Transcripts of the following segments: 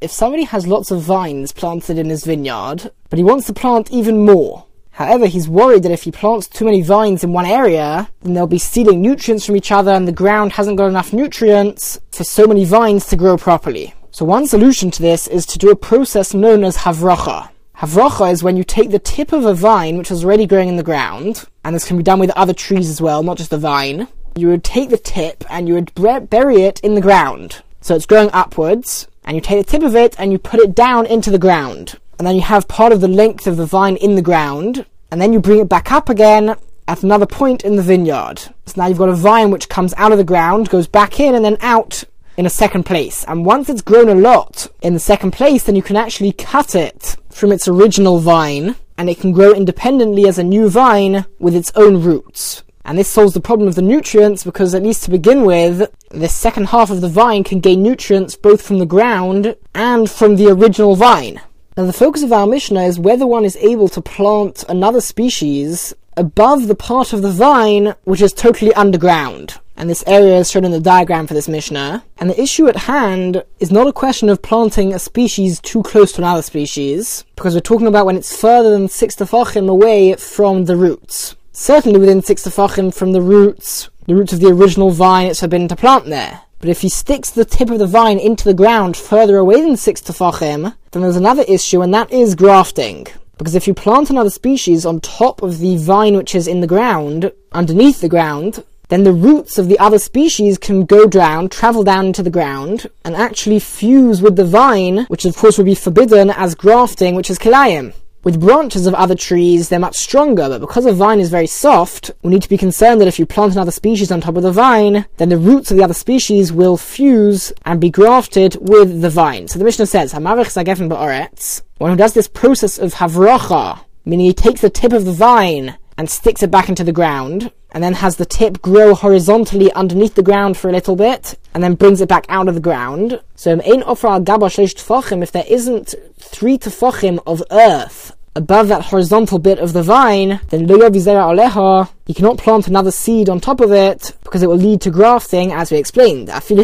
If somebody has lots of vines planted in his vineyard, but he wants to plant even more, However, he's worried that if he plants too many vines in one area, then they'll be stealing nutrients from each other and the ground hasn't got enough nutrients for so many vines to grow properly. So one solution to this is to do a process known as havracha. Havracha is when you take the tip of a vine which is already growing in the ground, and this can be done with other trees as well, not just the vine. You would take the tip and you would bury it in the ground. So it's growing upwards, and you take the tip of it and you put it down into the ground and then you have part of the length of the vine in the ground, and then you bring it back up again at another point in the vineyard. So now you've got a vine which comes out of the ground, goes back in, and then out in a second place. And once it's grown a lot in the second place, then you can actually cut it from its original vine, and it can grow independently as a new vine with its own roots. And this solves the problem of the nutrients because, at least to begin with, the second half of the vine can gain nutrients both from the ground and from the original vine. Now, the focus of our Mishnah is whether one is able to plant another species above the part of the vine which is totally underground. And this area is shown in the diagram for this Mishnah. And the issue at hand is not a question of planting a species too close to another species, because we're talking about when it's further than six tefachim away from the roots. Certainly within six tefachim from the roots, the roots of the original vine it's forbidden to plant there. But if he sticks the tip of the vine into the ground further away than six tefachim, then there's another issue, and that is grafting. Because if you plant another species on top of the vine which is in the ground, underneath the ground, then the roots of the other species can go down, travel down into the ground, and actually fuse with the vine, which of course would be forbidden as grafting, which is kilayim. With branches of other trees, they're much stronger, but because a vine is very soft, we need to be concerned that if you plant another species on top of the vine, then the roots of the other species will fuse and be grafted with the vine. So the Mishnah says, one who does this process of havracha, meaning he takes the tip of the vine and sticks it back into the ground, and then has the tip grow horizontally underneath the ground for a little bit, and then brings it back out of the ground. So, if there isn't three tefachim of earth above that horizontal bit of the vine, then aleha, you cannot plant another seed on top of it because it will lead to grafting, as we explained. Even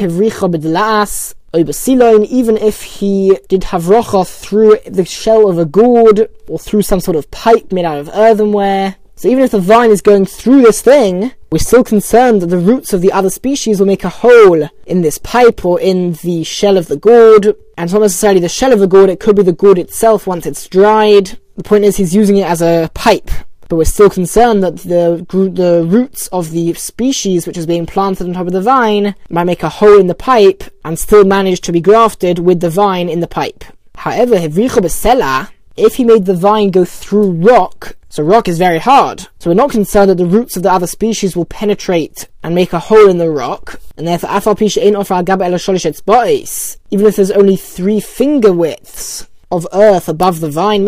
if he did havrocha through the shell of a gourd or through some sort of pipe made out of earthenware, so even if the vine is going through this thing, we're still concerned that the roots of the other species will make a hole in this pipe or in the shell of the gourd. And it's not necessarily the shell of the gourd, it could be the gourd itself once it's dried. The point is he's using it as a pipe. But we're still concerned that the, the roots of the species which is being planted on top of the vine might make a hole in the pipe and still manage to be grafted with the vine in the pipe. However, if he made the vine go through rock, so rock is very hard. So we're not concerned that the roots of the other species will penetrate and make a hole in the rock. And therefore, even if there's only three finger widths of earth above the vine,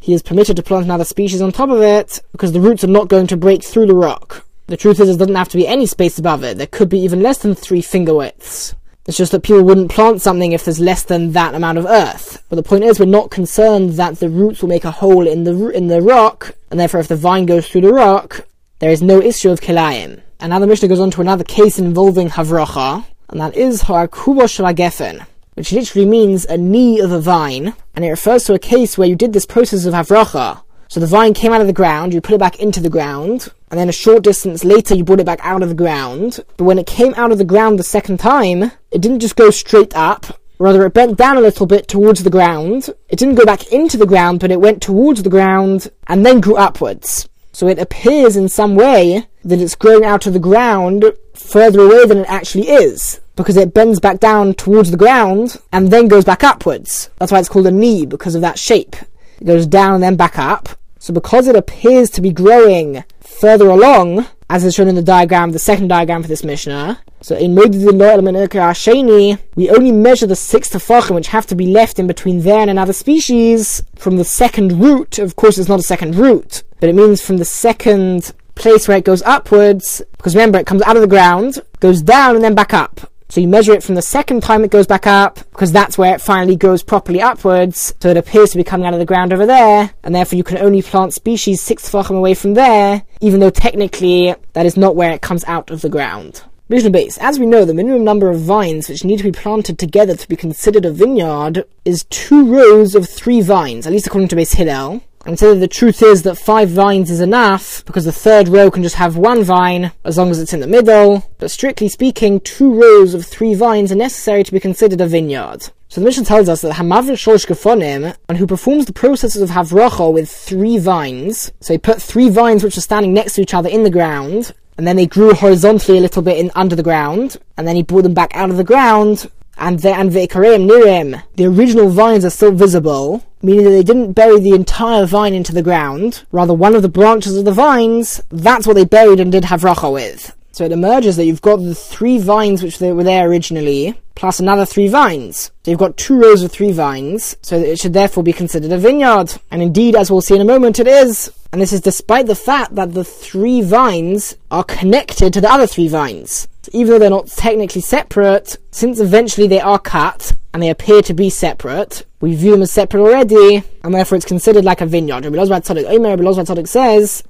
he is permitted to plant another species on top of it because the roots are not going to break through the rock. The truth is, there doesn't have to be any space above it. There could be even less than three finger widths. It's just that people wouldn't plant something if there's less than that amount of earth. But the point is, we're not concerned that the roots will make a hole in the in the rock, and therefore, if the vine goes through the rock, there is no issue of kilayim. And now the Mishnah goes on to another case involving havracha, and that is ha'akuba shalagefen, which literally means a knee of a vine, and it refers to a case where you did this process of havracha, so the vine came out of the ground, you put it back into the ground, and then a short distance later you brought it back out of the ground. But when it came out of the ground the second time, it didn't just go straight up, rather it bent down a little bit towards the ground. It didn't go back into the ground, but it went towards the ground and then grew upwards. So it appears in some way that it's growing out of the ground further away than it actually is because it bends back down towards the ground and then goes back upwards. That's why it's called a knee because of that shape. It goes down and then back up. So because it appears to be growing further along, as is shown in the diagram, the second diagram for this Mishnah, so in Sheni, we only measure the six tefachim which have to be left in between there and another species from the second root. Of course, it's not a second root, but it means from the second place where it goes upwards, because remember, it comes out of the ground, goes down, and then back up. So you measure it from the second time it goes back up, because that's where it finally goes properly upwards, so it appears to be coming out of the ground over there, and therefore you can only plant species six tefachim away from there, even though technically that is not where it comes out of the ground. Mishnah Beis. As we know, the minimum number of vines which need to be planted together to be considered a vineyard is two rows of three vines, at least according to Beis Hillel. And so the truth is that five vines is enough because the third row can just have one vine as long as it's in the middle. But strictly speaking, two rows of three vines are necessary to be considered a vineyard. So the Mishnah tells us that Hamavir Shlosh Gefonim, and who performs the processes of Havracha with three vines, so he put three vines which are standing next to each other in the ground, and then they grew horizontally a little bit in under the ground, and then he brought them back out of the ground, and the and Veikareim Nirim, the original vines are still visible, meaning that they didn't bury the entire vine into the ground, rather one of the branches of the vines, that's what they buried and did Havracha with. So it emerges that you've got the three vines which were there originally, plus another three vines. So you've got two rows of three vines, so it should therefore be considered a vineyard. And indeed, as we'll see in a moment, it is. And this is despite the fact that the three vines are connected to the other three vines. Even though they're not technically separate, since eventually they are cut, and they appear to be separate, we view them as separate already, and therefore it's considered like a vineyard. Rabbi says,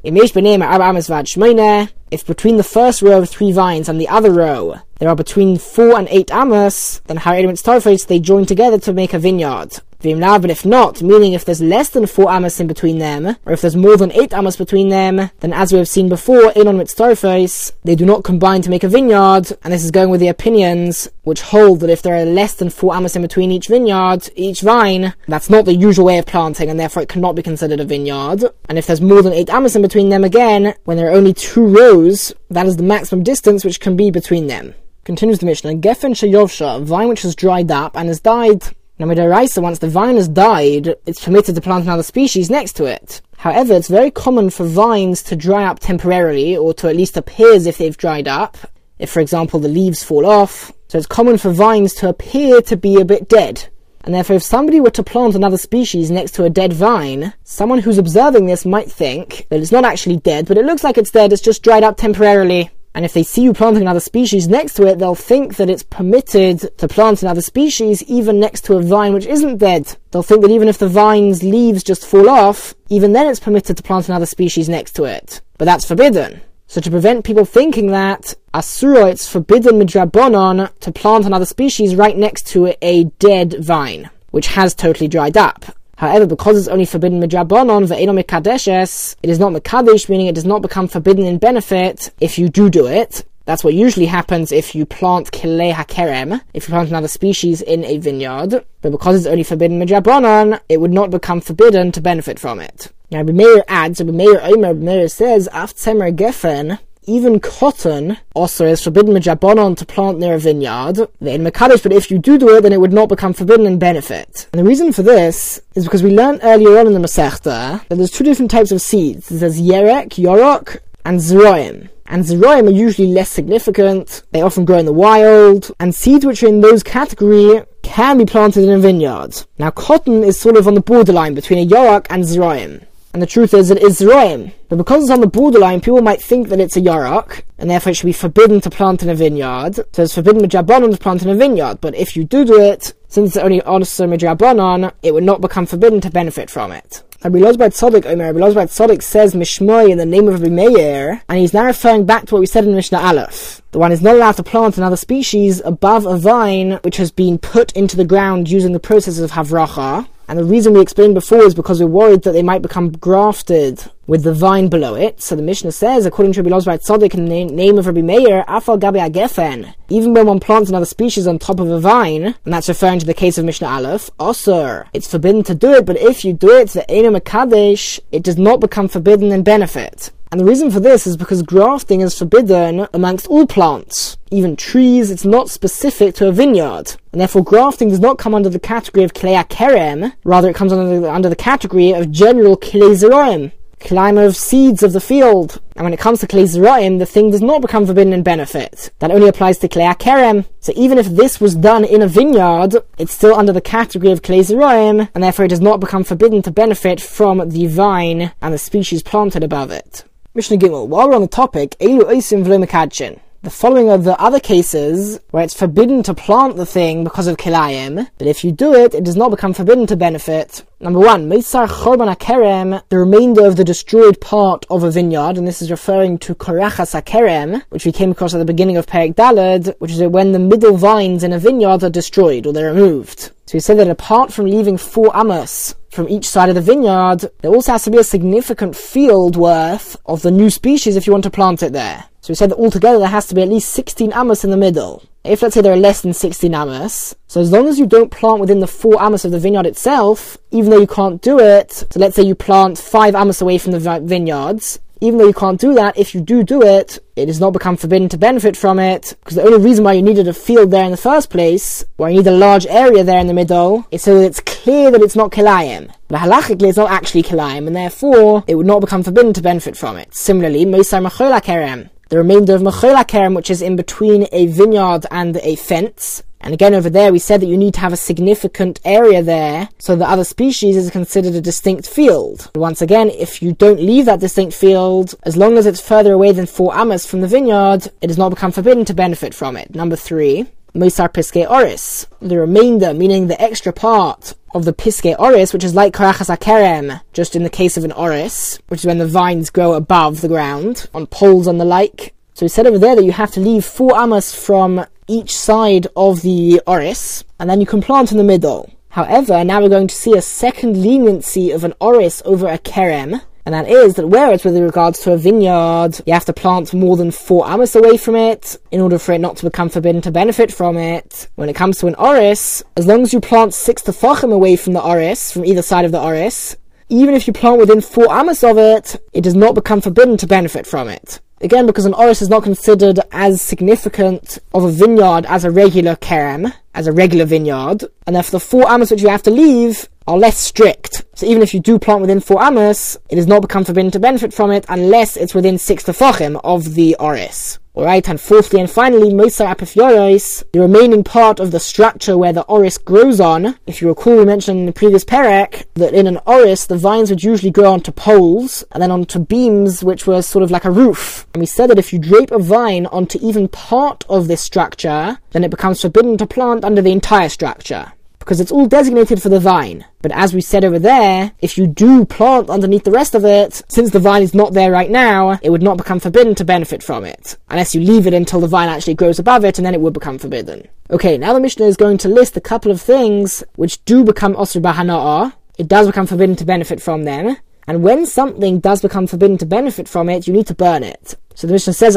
if between the first row of three vines and the other row there are between four and eight amos, then Haridim Starface they join together to make a vineyard. But if not, meaning if there's less than four amos in between them, or if there's more than eight amos between them, then as we have seen before, in on Starface, they do not combine to make a vineyard, and this is going with the opinions which hold that if there are less than four amos in between each vineyard, each vine, that's not the usual way of planting, and therefore it cannot be considered a vineyard. And if there's more than eight amos in between them again, when there are only two rows, that is the maximum distance which can be between them. Continues the Mishnah, Geffen Sheyovsha, vine which has dried up and has died. Now, Midaraisa, once the vine has died, it's permitted to plant another species next to it. However, it's very common for vines to dry up temporarily, or to at least appear as if they've dried up. If, for example, the leaves fall off. So it's common for vines to appear to be a bit dead. And therefore, if somebody were to plant another species next to a dead vine, someone who's observing this might think that it's not actually dead, but it looks like it's dead, it's just dried up temporarily. And if they see you planting another species next to it, they'll think that it's permitted to plant another species even next to a vine which isn't dead. They'll think that even if the vine's leaves just fall off, even then it's permitted to plant another species next to it. But that's forbidden. So to prevent people thinking that, Asura, it's forbidden midrabanon to plant another species right next to a dead vine, which has totally dried up. However, because it's only forbidden midrabanon ve'eno mikadeshes, it is not mikadesh, meaning it does not become forbidden in benefit if you do do it. That's what usually happens if you plant kilei hakerem, if you plant another species in a vineyard. But because it's only forbidden midrabanon, it would not become forbidden to benefit from it. Now, Rabbi Meir adds, Rabbi Meir Omer, Rabbi Meir says, Aft Tzemer Geffen, even cotton also is forbidden midrabanon to plant near a vineyard. In Makadish, but if you do do it, then it would not become forbidden in benefit. And the reason for this is because we learned earlier on in the Masechta that there's two different types of seeds. There's Yerek, Yorok, and Zeroim. And Zeroim are usually less significant, they often grow in the wild, and seeds which are in those category can be planted in a vineyard. Now cotton is sort of on the borderline between a Yorok and Zeroim. And the truth is, it is Zeroim. But because it's on the borderline, people might think that it's a Yarok, and therefore it should be forbidden to plant in a vineyard. So it's forbidden Midrabanon to plant in a vineyard. But if you do do it, since it's only also Midrabanon, it would not become forbidden to benefit from it. Rabbi Lozbar Tzadok Omer, Rabbi Lozbar Tzadok says Mishmoy in the name of Rabbi Meir, and he's now referring back to what we said in Mishnah Aleph. The one is not allowed to plant another species above a vine which has been put into the ground using the process of Havracha, and the reason we explained before is because we're worried that they might become grafted with the vine below it. So the Mishnah says, according to Rabbi Lozbar Tzadok in the name of Rabbi Meir, Afal Gabi Agefen, even when one plants another species on top of a vine, and that's referring to the case of Mishnah Aleph, Osir, it's forbidden to do it, but if you do it, the Eina Makadesh, it does not become forbidden in benefit. And the reason for this is because grafting is forbidden amongst all plants. Even trees, it's not specific to a vineyard. And therefore grafting does not come under the category of Klea Kerem, rather it comes under the, under the category of general Klei Zeroim, climber of seeds of the field. And when it comes to Klei Zeroim, the thing does not become forbidden in benefit. That only applies to Klei Kerem. So even if this was done in a vineyard, it's still under the category of Klei Zeroim, and therefore it does not become forbidden to benefit from the vine and the species planted above it. Mishnah Gimel. While we're on the topic, Elu Oisim The following are the other cases where it's forbidden to plant the thing because of kilayim, but if you do it, it does not become forbidden to benefit. Number one, Chorban Akerem, the remainder of the destroyed part of a vineyard, and this is referring to Korachas Akerem, which we came across at the beginning of Perek Dalet, which is when the middle vines in a vineyard are destroyed or they're removed. So we said that apart from leaving four amos from each side of the vineyard, there also has to be a significant field worth of the new species if you want to plant it there. So we said that altogether there has to be at least 16 amos in the middle. If let's say there are less than 16 amos, so as long as you don't plant within the 4 amos of the vineyard itself, even though you can't do it, so let's say you plant 5 amos away from the vineyards, even though you can't do that, if you do do it, it has not become forbidden to benefit from it, because the only reason why you needed a field there in the first place, why you need a large area there in the middle, is so that it's clear that it's not kilayim. But halachically, it's not actually kilayim, and therefore, it would not become forbidden to benefit from it. Similarly, Moisar Machola Kerem, the remainder of Machola Kerem, which is in between a vineyard and a fence. And again, over there, we said that you need to have a significant area there, so that other species is considered a distinct field. Once again, if you don't leave that distinct field, as long as it's further away than four amas from the vineyard, it does not become forbidden to benefit from it. Number three, Moisar Piske Oris, the remainder, meaning the extra part of the Piske Oris, which is like Karachas Akerem, just in the case of an Oris, which is when the vines grow above the ground, on poles and the like. So we said over there that you have to leave four amas from each side of the Oris, and then you can plant in the middle. However, now we're going to see a second leniency of an Oris over a Kerem, and that is that whereas with regards to a vineyard, you have to plant more than four amos away from it in order for it not to become forbidden to benefit from it. When it comes to an oris, as long as you plant six tefachim away from the oris, from either side of the oris, even if you plant within four amos of it, it does not become forbidden to benefit from it. Again, because an oris is not considered as significant of a vineyard as a regular kerem, as a regular vineyard, and therefore the four amos which you have to leave are less strict. So even if you do plant within four amos, it does not become forbidden to benefit from it unless it's within six tefachim of the oris. Alright, and fourthly and finally, Moisar Apifioris, the remaining part of the structure where the oris grows on. If you recall, we mentioned in the previous perek that in an oris, the vines would usually grow onto poles and then onto beams, which were sort of like a roof. And we said that if you drape a vine onto even part of this structure, then it becomes forbidden to plant under the entire structure because it's all designated for the vine. But as we said over there, if you do plant underneath the rest of it, since the vine is not there right now, it would not become forbidden to benefit from it. Unless you leave it until the vine actually grows above it, and then it would become forbidden. Okay, now the Mishnah is going to list a couple of things which do become Osir Bahana'ah. It does become forbidden to benefit from them. And when something does become forbidden to benefit from it, you need to burn it. So the Mishnah says,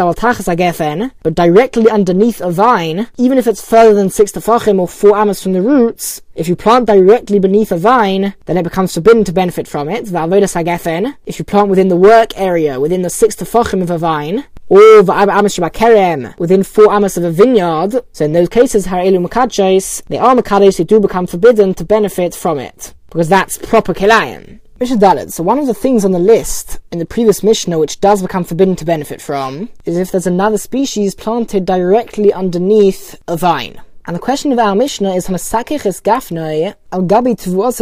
but directly underneath a vine, even if it's further than six tefachim or four amos from the roots, if you plant directly beneath a vine, then it becomes forbidden to benefit from it. if you plant within the work area, within the six tefachim of a vine, or within four amos of a vineyard. So in those cases, harelu makadshis, they are makadshis who do become forbidden to benefit from it because that's proper kelayim. Mishnah Dalet. So one of the things on the list in the previous Mishnah which does become forbidden to benefit from is if there's another species planted directly underneath a vine. And the question of our Mishnah is Hamasakich es gafnoi al gabi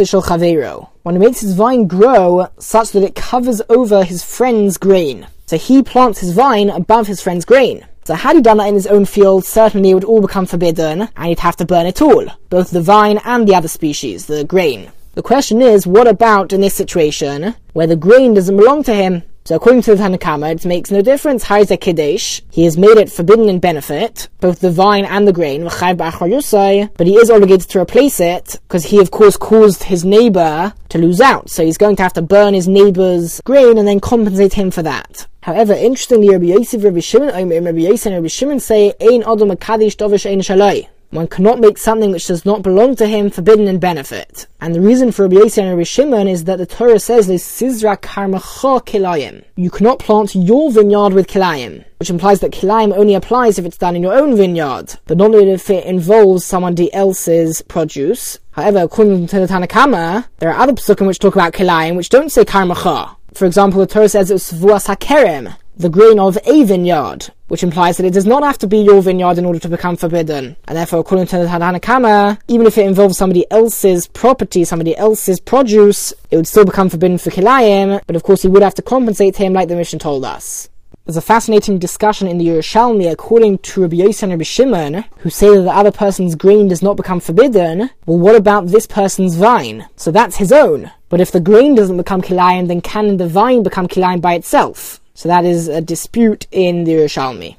shel chavero. When he makes his vine grow such that it covers over his friend's grain. So he plants his vine above his friend's grain. So had he done that in his own field, certainly it would all become forbidden, and he'd have to burn it all, both the vine and the other species, the grain. The question is, what about in this situation where the grain doesn't belong to him? So according to the Tanakama, it makes no difference. Haiza Kiddush. He has made it forbidden in benefit, both the vine and the grain, but he is obligated to replace it, because he of course caused his neighbor to lose out. So he's going to have to burn his neighbor's grain and then compensate him for that. However, interestingly, Rabbi Yossi, Rabbi Shimon, Rabbi Yossi and Rabbi Shimon say, Ein Adam Makadish Dovish Ein Shalai. One cannot make something which does not belong to him forbidden in benefit. And the reason for Rabbi Yossi and Rabbi Shimon is that the Torah says this Sizra Karmacha. You cannot plant your vineyard with Kilayim, which implies that Kilayim only applies if it's done in your own vineyard, but not if it involves somebody else's produce. However, according to the Tanakama, there are other psukim which talk about Kilayim which don't say Karmacha. For example, the Torah says it's Vuas HaKerem, the grain of a vineyard, which implies that it does not have to be your vineyard in order to become forbidden. And therefore, according to the Tanakama, even if it involves somebody else's property, somebody else's produce, it would still become forbidden for Kilayim, but of course he would have to compensate him like the Mishnah told us. There's a fascinating discussion in the Yerushalmi according to Rabbi Yossi and Rabbi Shimon, who say that the other person's grain does not become forbidden. Well, what about this person's vine? So that's his own. But if the grain doesn't become kilayim, then can the vine become kilayim by itself? So that is a dispute in the Yerushalmi.